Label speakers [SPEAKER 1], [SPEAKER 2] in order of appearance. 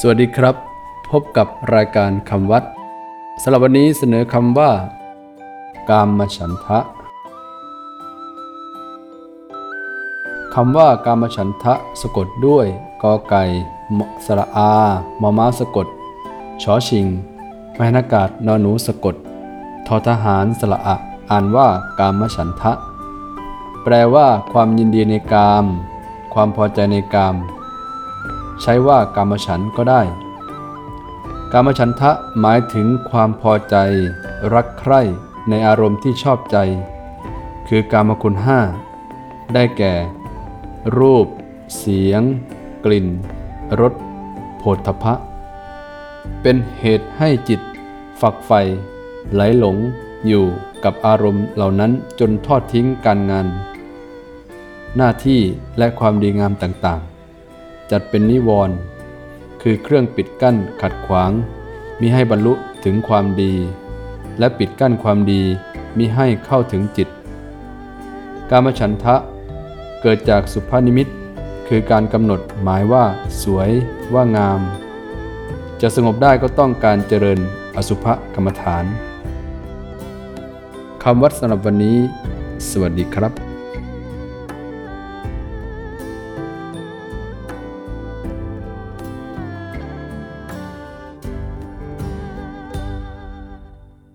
[SPEAKER 1] สวัสดีครับ พบกับรายการคำวัดสำหรับวันนี้เสนอคำว่า กามฉันทะคำว่ากามฉันทะสะกดด้วยกอไก่มสระอามอม้าสะกดชอชิงมหนากาศนอหนูสะกดทอทหารสระอะอ่านว่ากามฉันทะ แปลว่าความยินดีในกาม ความพอใจในกาม ใช้ว่ากามฉันก็ได้ กามฉันทะหมายถึงความพอใจ รักใคร่ในอารมณ์ที่ชอบใจ คือกามคุณห้าได้แก่ รูป เสียง กลิ่นรสโผฏฐพะเป็นเหตุให้จิต ฝักใฝ่ไหลหลงอยู่กับอารมณ์เหล่านั้นจนทอดทิ้งการงาน หน้าที่และความดีงามต่างๆ จัดเป็นนิวรณ์คือเครื่องปิดกั้นขัดขวางมิให้บรรลุถึงความดี และปิดกั้นความดีมิให้เข้าถึงจิต กามฉันทะเกิดจากสุภานิมิต คือการกำหนดหมายว่า สวย ว่างาม จะสงบได้ก็ต้องการเจริญอสุภกรรมฐานคำวัดสำหรับวันนี้ สวัสดีครับ